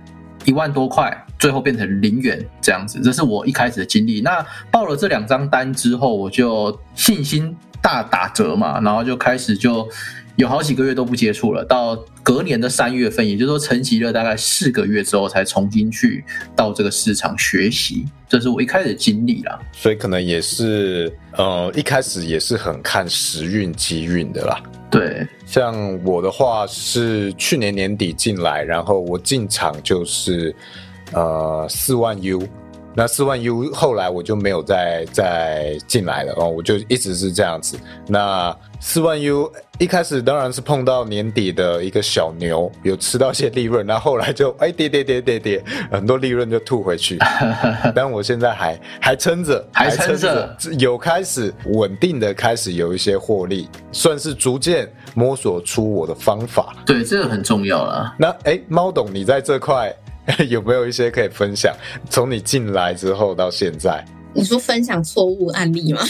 一万多块，最后变成零元这样子。这是我一开始的经历。那报了这两张单之后，我就信心大打折嘛，然后就开始就。有好几个月都不接触了，到隔年的三月份，也就是说沉寂了大概四个月之后，才重新去到这个市场学习。这是我一开始的经历啦，所以可能也是，呃，一开始也是很看时运机运的啦。对，像我的话是去年年底进来，然后我进场就是呃四万 U。那四万 U 后来我就没有再再进来了哦，我就一直是这样子。那四万 U 一开始当然是碰到年底的一个小牛，有吃到一些利润，然后后来就哎跌跌跌跌跌，很多利润就吐回去。但我现在还还撑着，还撑着，有开始稳定的开始有一些获利，算是逐渐摸索出我的方法。对，这个很重要了。那哎，猫董，你在这块。有没有一些可以分享？从你进来之后到现在，你说分享错误案例吗？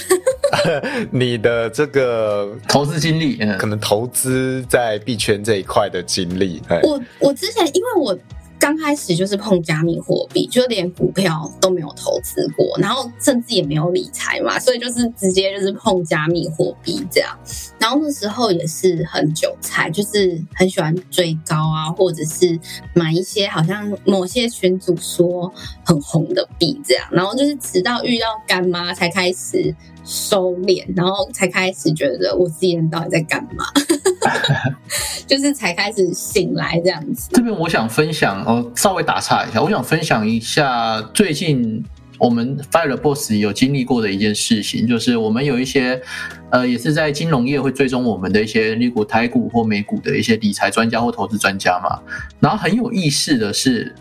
你的这个投资经历，嗯可能投资在币圈这一块的经历，哎我我之前因为我刚开始就是碰加密货币，就连股票都没有投资过，然后甚至也没有理财嘛，所以就是直接就是碰加密货币这样。然后那时候也是很韭菜，就是很喜欢追高啊，或者是买一些好像某些群主说很红的币这样，然后就是直到遇到干妈才开始收敛，然后才开始觉得我自己人到底在干嘛，就是才开始醒来这样子。这边我想分享哦，稍微打岔一下，我想分享一下最近我们 Fire Boss 有经历过的一件事情，就是我们有一些呃，也是在金融业会追踪我们的一些，例如台股或美股的一些理财专家或投资专家嘛。然后很有意思的是，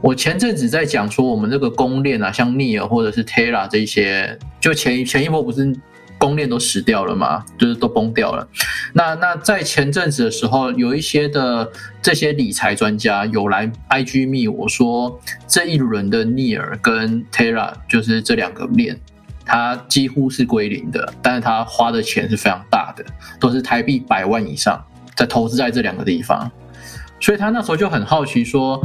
我前阵子在讲说我们这个公链啊，像 Neo 或者是 Terra 这些，就前前一波不是。公链都死掉了嘛，就是都崩掉了。那那在前阵子的时候，有一些的这些理财专家有来 IG 密我说，这一轮的 Near 跟 Terra 就是这两个链，它几乎是归零的，但是他花的钱是非常大的，都是台币百万以上，在投资在这两个地方。所以他那时候就很好奇说，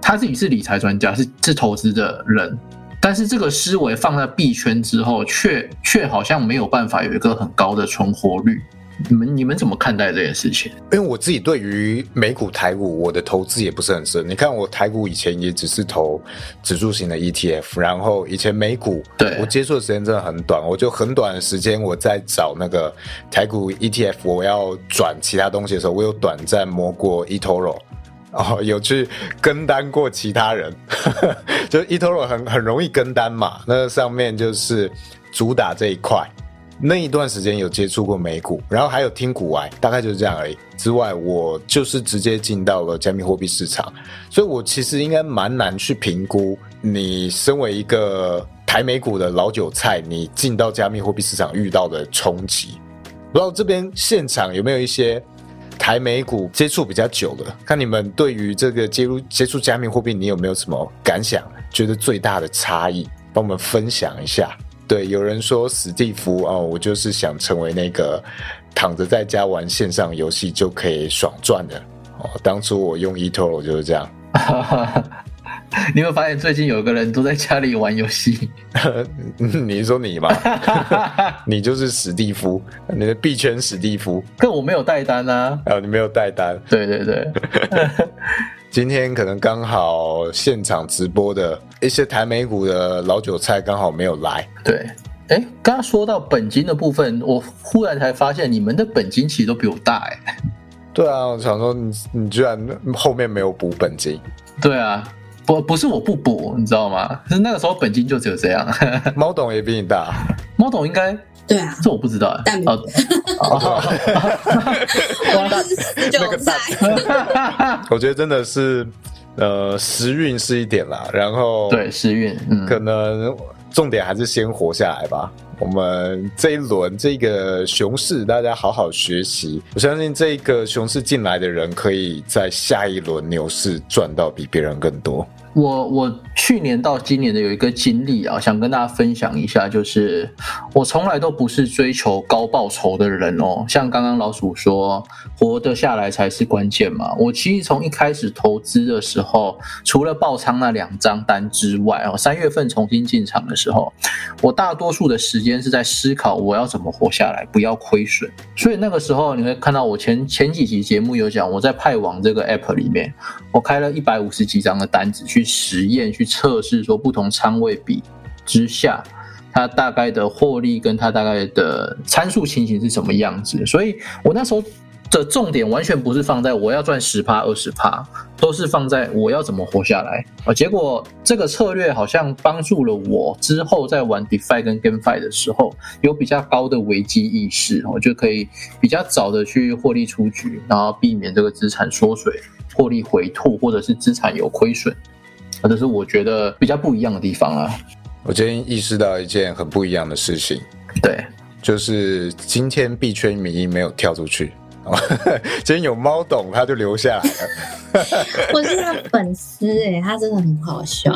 他自己是理财专家，是是投资的人。但是这个思维放在币圈之后，却却好像没有办法有一个很高的存活率。你们你们怎么看待这件事情？因为我自己对于美股、台股，我的投资也不是很深。你看，我台股以前也只是投指数型的 ETF，然后以前美股，对我接触的时间真的很短，我就很短的时间我在找那个台股 ETF，我要转其他东西的时候，我有短暂摸过 eToro。哦，有去跟单过其他人，就 eToro 很很容易跟单嘛，那上面就是主打这一块。那一段时间有接触过美股，然后还有听股外，大概就是这样而已。之外，我就是直接进到了加密货币市场，所以我其实应该蛮难去评估你身为一个台美股的老韭菜，你进到加密货币市场遇到的冲击。不知道这边现场有没有一些台美股接触比较久了？看你们对于这个接入接触加密货币，你有没有什么感想？觉得最大的差异，帮我们分享一下。对，有人说史蒂夫哦，我就是想成为那个躺着在家玩线上游戏就可以爽赚的哦。当初我用 eToro 就是这样。你有发现最近有个人都在家里玩游戏？你是说你吧？你就是史蒂夫，你的币圈史蒂夫。可我没有带单啊。哦，你没有带单。对对对。今天可能刚好现场直播的一些台美股的老韭菜刚好没有来。对，哎，刚刚说到本金的部分，我忽然才发现你们的本金其实都比我大哎。对啊，我想说你你居然后面没有补本金。对啊，不不是我不补，你知道吗？是那个时候本金就只有这样。猫董也比你大。猫董应该对啊，这我不知道哎。但没有。我是十九岁。我觉得真的是，呃，时运是一点啦，然后对时运，嗯，可能重点还是先活下来吧。我们这一轮这个熊市，大家好好学习。我相信这个熊市进来的人，可以在下一轮牛市赚到比别人更多。我我去年到今年的有一个经历啊，想跟大家分享一下，就是我从来都不是追求高报酬的人哦。像刚刚老鼠说，活得下来才是关键嘛。我其实从一开始投资的时候，除了爆仓那两张单之外哦，三月份重新进场的时候，我大多数的时间是在思考我要怎么活下来，不要亏损。所以那个时候你会看到我前前几集节目有讲，我在派网这个 app 里面，我开了一百五十几张的单子去。实验去测试说不同仓位比之下，它大概的获利跟它大概的参数情形是什么样子。所以我那时候的重点完全不是放在我要赚十趴二十趴，都是放在我要怎么活下来啊。结果这个策略好像帮助了我之后在玩 DeFi 跟 GameFi 的时候有比较高的危机意识，我就可以比较早的去获利出局，然后避免这个资产缩水、获利回吐或者是资产有亏损。这是我觉得比较不一样的地方啊！我今天意识到一件很不一样的事情，对，就是今天币圈民意没有跳出去，今天有猫懂他就留下来了。我是他粉丝哎，他真的很好笑。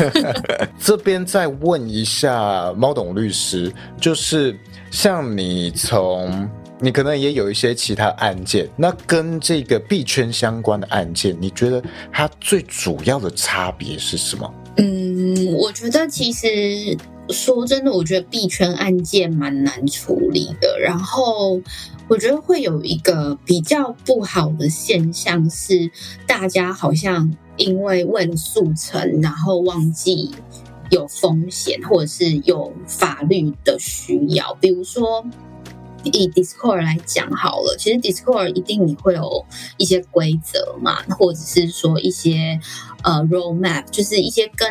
这边再问一下猫懂律师，就是像你从你可能也有一些其他案件，那跟这个币圈相关的案件，你觉得它最主要的差别是什么？嗯，我觉得其实说真的，我觉得币圈案件蛮难处理的。然后我觉得会有一个比较不好的现象是，大家好像因为为了速成，然后忘记有风险或者是有法律的需要，比如说。以 Discord 来讲好了，其实 Discord 一定你会有一些规则嘛，或者是说一些呃 roadmap，就是一些跟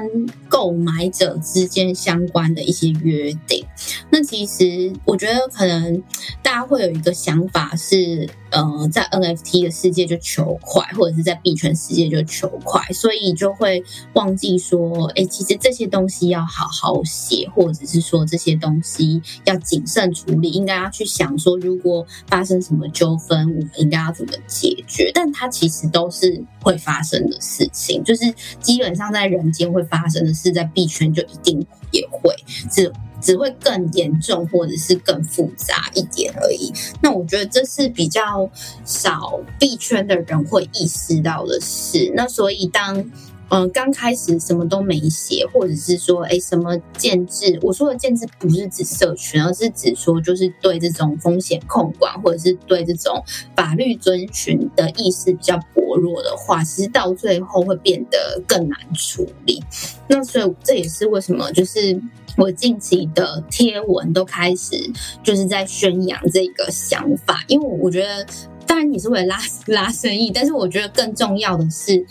购买者之间相关的一些约定。那其实我觉得可能大家会有一个想法是。呃，在 NFT 的世界就求快，或者是在币圈世界就求快，所以就会忘记说，哎，其实这些东西要好好写，或者是说这些东西要谨慎处理，应该要去想说，如果发生什么纠纷，我们应该要怎么解决？但它其实都是会发生的事情，就就是基本上在人间会发生的事，在币圈就一定也会只。只会更严重，或者是更复杂一点而已。那我觉得这是比较少币圈的人会意识到的事。那所以当嗯刚开始什么都没写，或者是说哎什么建制，我说的建制不是指社群，而是指说就是对这种风险控管，或者是对这种法律遵循的意识比较薄弱的话，其实到最后会变得更难处理。那所以这也是为什么就是。我近期的贴文都开始就是在宣扬这个想法，因为我觉得，当然你是为了拉拉生意，但是我觉得更重要的是，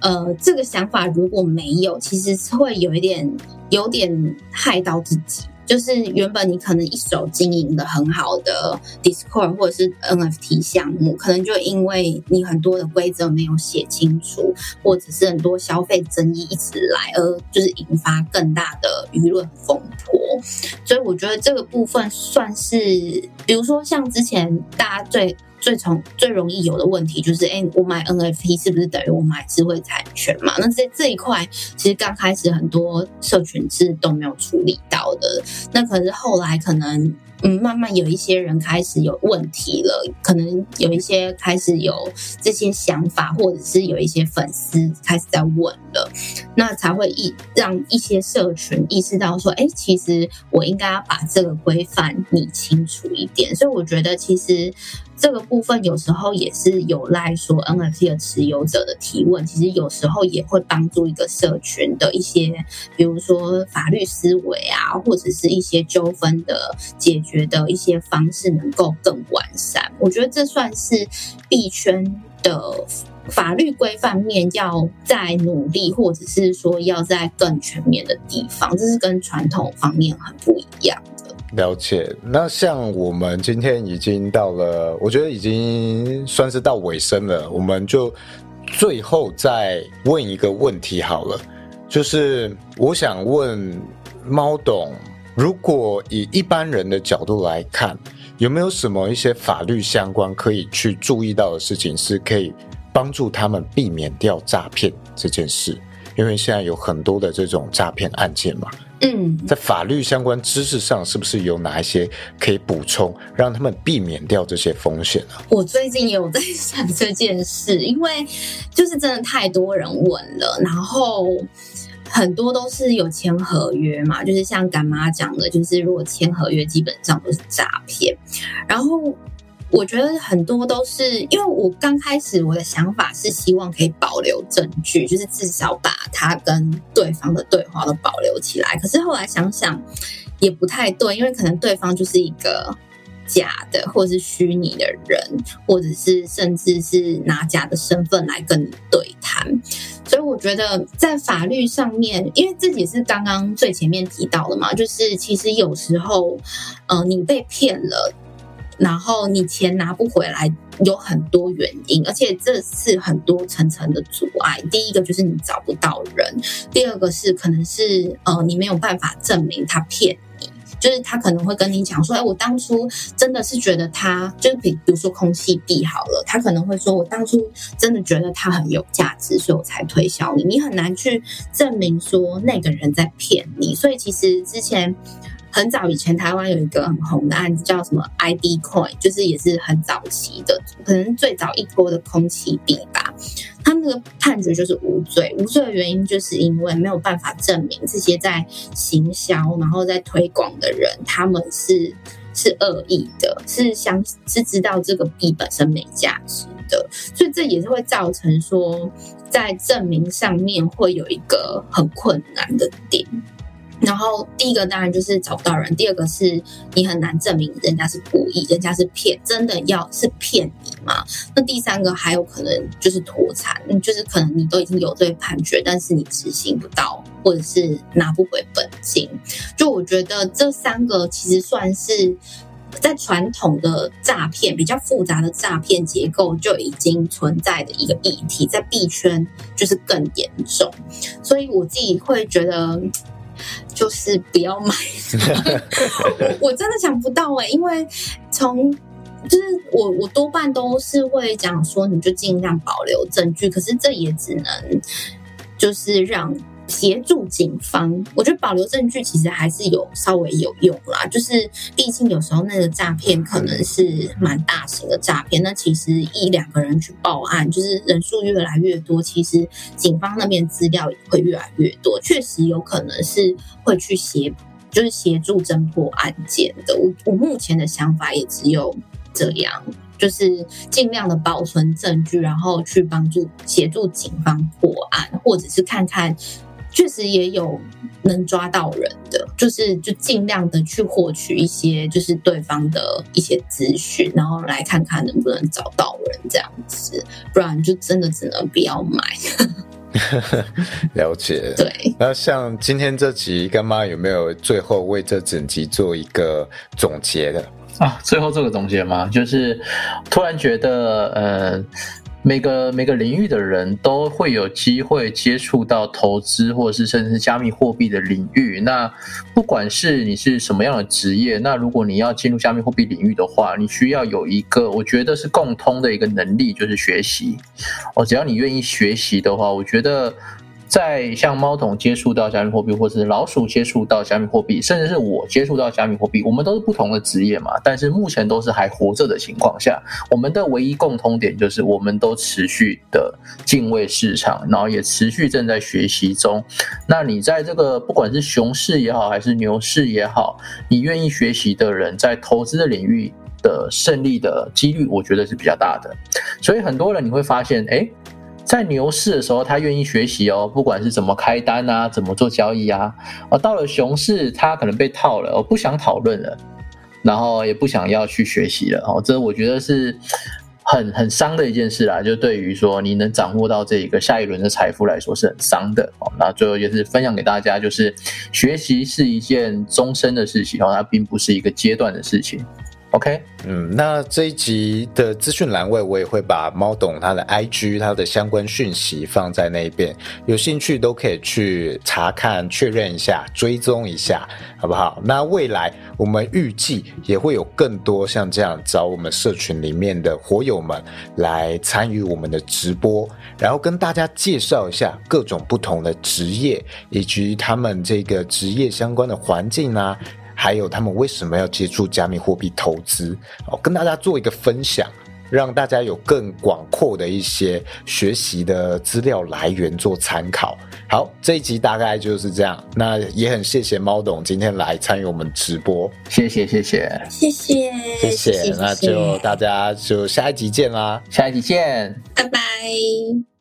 呃，这个想法如果没有，其实是会有一点有点害到自己。就是原本你可能一手经营的很好的 Discord 或者是 NFT 项目，可能就因为你很多的规则没有写清楚，或者是很多消费争议一直来，而就是引发更大的舆论风波。所以我觉得这个部分算是，比如说像之前大家最。最从最容易有的问题就是，哎，我买 NFT 是不是等于我买智慧产权嘛？那这这一块其实刚开始很多社群是都没有处理到的，那可是后来可能。嗯，慢慢有一些人开始有问题了，可能有一些开始有这些想法，或者是有一些粉丝开始在问了，那才会意让一些社群意识到说，哎，其实我应该要把这个规范理清楚一点。所以我觉得，其实这个部部分有时候也是有赖说 NFT 的持有者的提问，其实有时候也会帮助一个社群的一些，比如说法律思维啊，或者是一些纠纷的解。决的一些方式能够更完善，我觉得这算是币圈的法律规范面要在努力，或者是说要在更全面的地方，这是跟传统方面很不一样。了解。那像我们今天已经到了，我觉得已经算是到尾声了，我们就最后再问一个问题好了，就是我想问猫董。如果以一般人的角度来看，有没有什么一些法律相关可以去注意到的事情，是可以帮助他们避免掉诈骗这件事？因为现在有很多的这种诈骗案件嘛。嗯，在法律相关知识上，是不是有哪一些可以补充，让他们避免掉这些风险呢？我最近有在想这件事，因为就是真的太多人问了，然后。很多都是有签合约嘛，就是像干妈讲的，就是如果签合约，基本上都是诈骗。然后我觉得很多都是因为我刚开始我的想法是希望可以保留证据，就是至少把他跟对方的对话都保留起来。可是后来想想也不太对，因为可能对方就是一个。假的，或者是虚拟的人，或者是甚至是拿假的身份来跟你对谈，所以我觉得在法律上面，因为自己是刚刚最前面提到的嘛，就是其实有时候，呃，你被骗了，然后你钱拿不回来，有很多原因，而且这是很多层层的阻碍。第一个就是你找不到人，第二个是可能是呃，你没有办法证明他骗你。就是他可能会跟你讲说，哎，我当初真的是觉得他，就是比比如说空气币好了，他可能会说我当初真的觉得他很有价值，所以我才推销你。你很难去证明说那个人在骗你，所以其实之前。很早以前，台湾有一个很红的案子，叫什么 ID Coin，就是也是很早期的，可能最早一波的空气币吧。他那个判决就是无罪，无罪的原因就是因为没有办法证明这些在行销然后在推广的人，他们是是恶意的，是相是知道这个币本身没价值的，所以这也是会造成说在证明上面会有一个很困难的点。然后第一个当然就是找不到人，第二个是你很难证明人家是故意，人家是骗，真的要是骗你吗？那第三个还有可能就是脱产，就是可能你都已经有罪判决，但是你执行不到，或者是拿不回本金。就我觉得这三个其实算是在传统的诈骗比较复杂的诈骗结构就已经存在的一个议题，在币圈就是更严重，所以我自己会觉得。就是不要买，我真的想不到哎，因为从就是我我多半都是会讲说，你就尽量保留证据，可是这也只能就是让。协助警方，我觉得保留证据其实还是有稍微有用啦。就是毕竟有时候那个诈骗可能是蛮大型的诈骗，那其实一两个人去报案，就是人数越来越多，其实警方那边资料也会越来越多，确实有可能是会去协，就是协助侦破案件的。我我目前的想法也只有这样，就是尽量的保存证据，然后去帮助协助警方破案，或者是看看。确实也有能抓到人的，就是就尽量的去获取一些就是对方的一些资讯，然后来看看能不能找到人这样子，不然就真的只能不要买。了解。对。那像今天这集，干妈有没有最后为这整集做一个总结的啊？最后做个总结吗？就是突然觉得，呃。每个每个领域的人都会有机会接触到投资，或者是甚至是加密货币的领域。那不管是你是什么样的职业，那如果你要进入加密货币领域的话，你需要有一个我觉得是共通的一个能力，就是学习。哦，只要你愿意学习的话，我觉得。在像猫桶接触到加密货币，或是老鼠接触到加密货币，甚至是我接触到加密货币，我们都是不同的职业嘛。但是目前都是还活着的情况下，我们的唯一共通点就是，我们都持续的敬畏市场，然后也持续正在学习中。那你在这个不管是熊市也好，还是牛市也好，你愿意学习的人，在投资的领域的胜利的几率，我觉得是比较大的。所以很多人你会发现，哎。在牛市的时候，他愿意学习哦，不管是怎么开单啊，怎么做交易啊。到了熊市，他可能被套了，我不想讨论了，然后也不想要去学习了。哦，这我觉得是很很伤的一件事啦。就对于说你能掌握到这一个下一轮的财富来说，是很伤的。哦，那最后也是分享给大家，就是学习是一件终身的事情，哦，它并不是一个阶段的事情。OK，嗯，那这一集的资讯栏位我也会把猫董他的 IG 他的相关讯息放在那边，有兴趣都可以去查看、确认一下、追踪一下，好不好？那未来我们预计也会有更多像这样找我们社群里面的火友们来参与我们的直播，然后跟大家介绍一下各种不同的职业以及他们这个职业相关的环境啊。还有他们为什么要接触加密货币投资？哦，跟大家做一个分享，让大家有更广阔的一些学习的资料来源做参考。好，这一集大概就是这样。那也很谢谢猫董今天来参与我们直播，谢谢谢谢谢谢谢谢。那就大家就下一集见啦，下一集见，拜拜。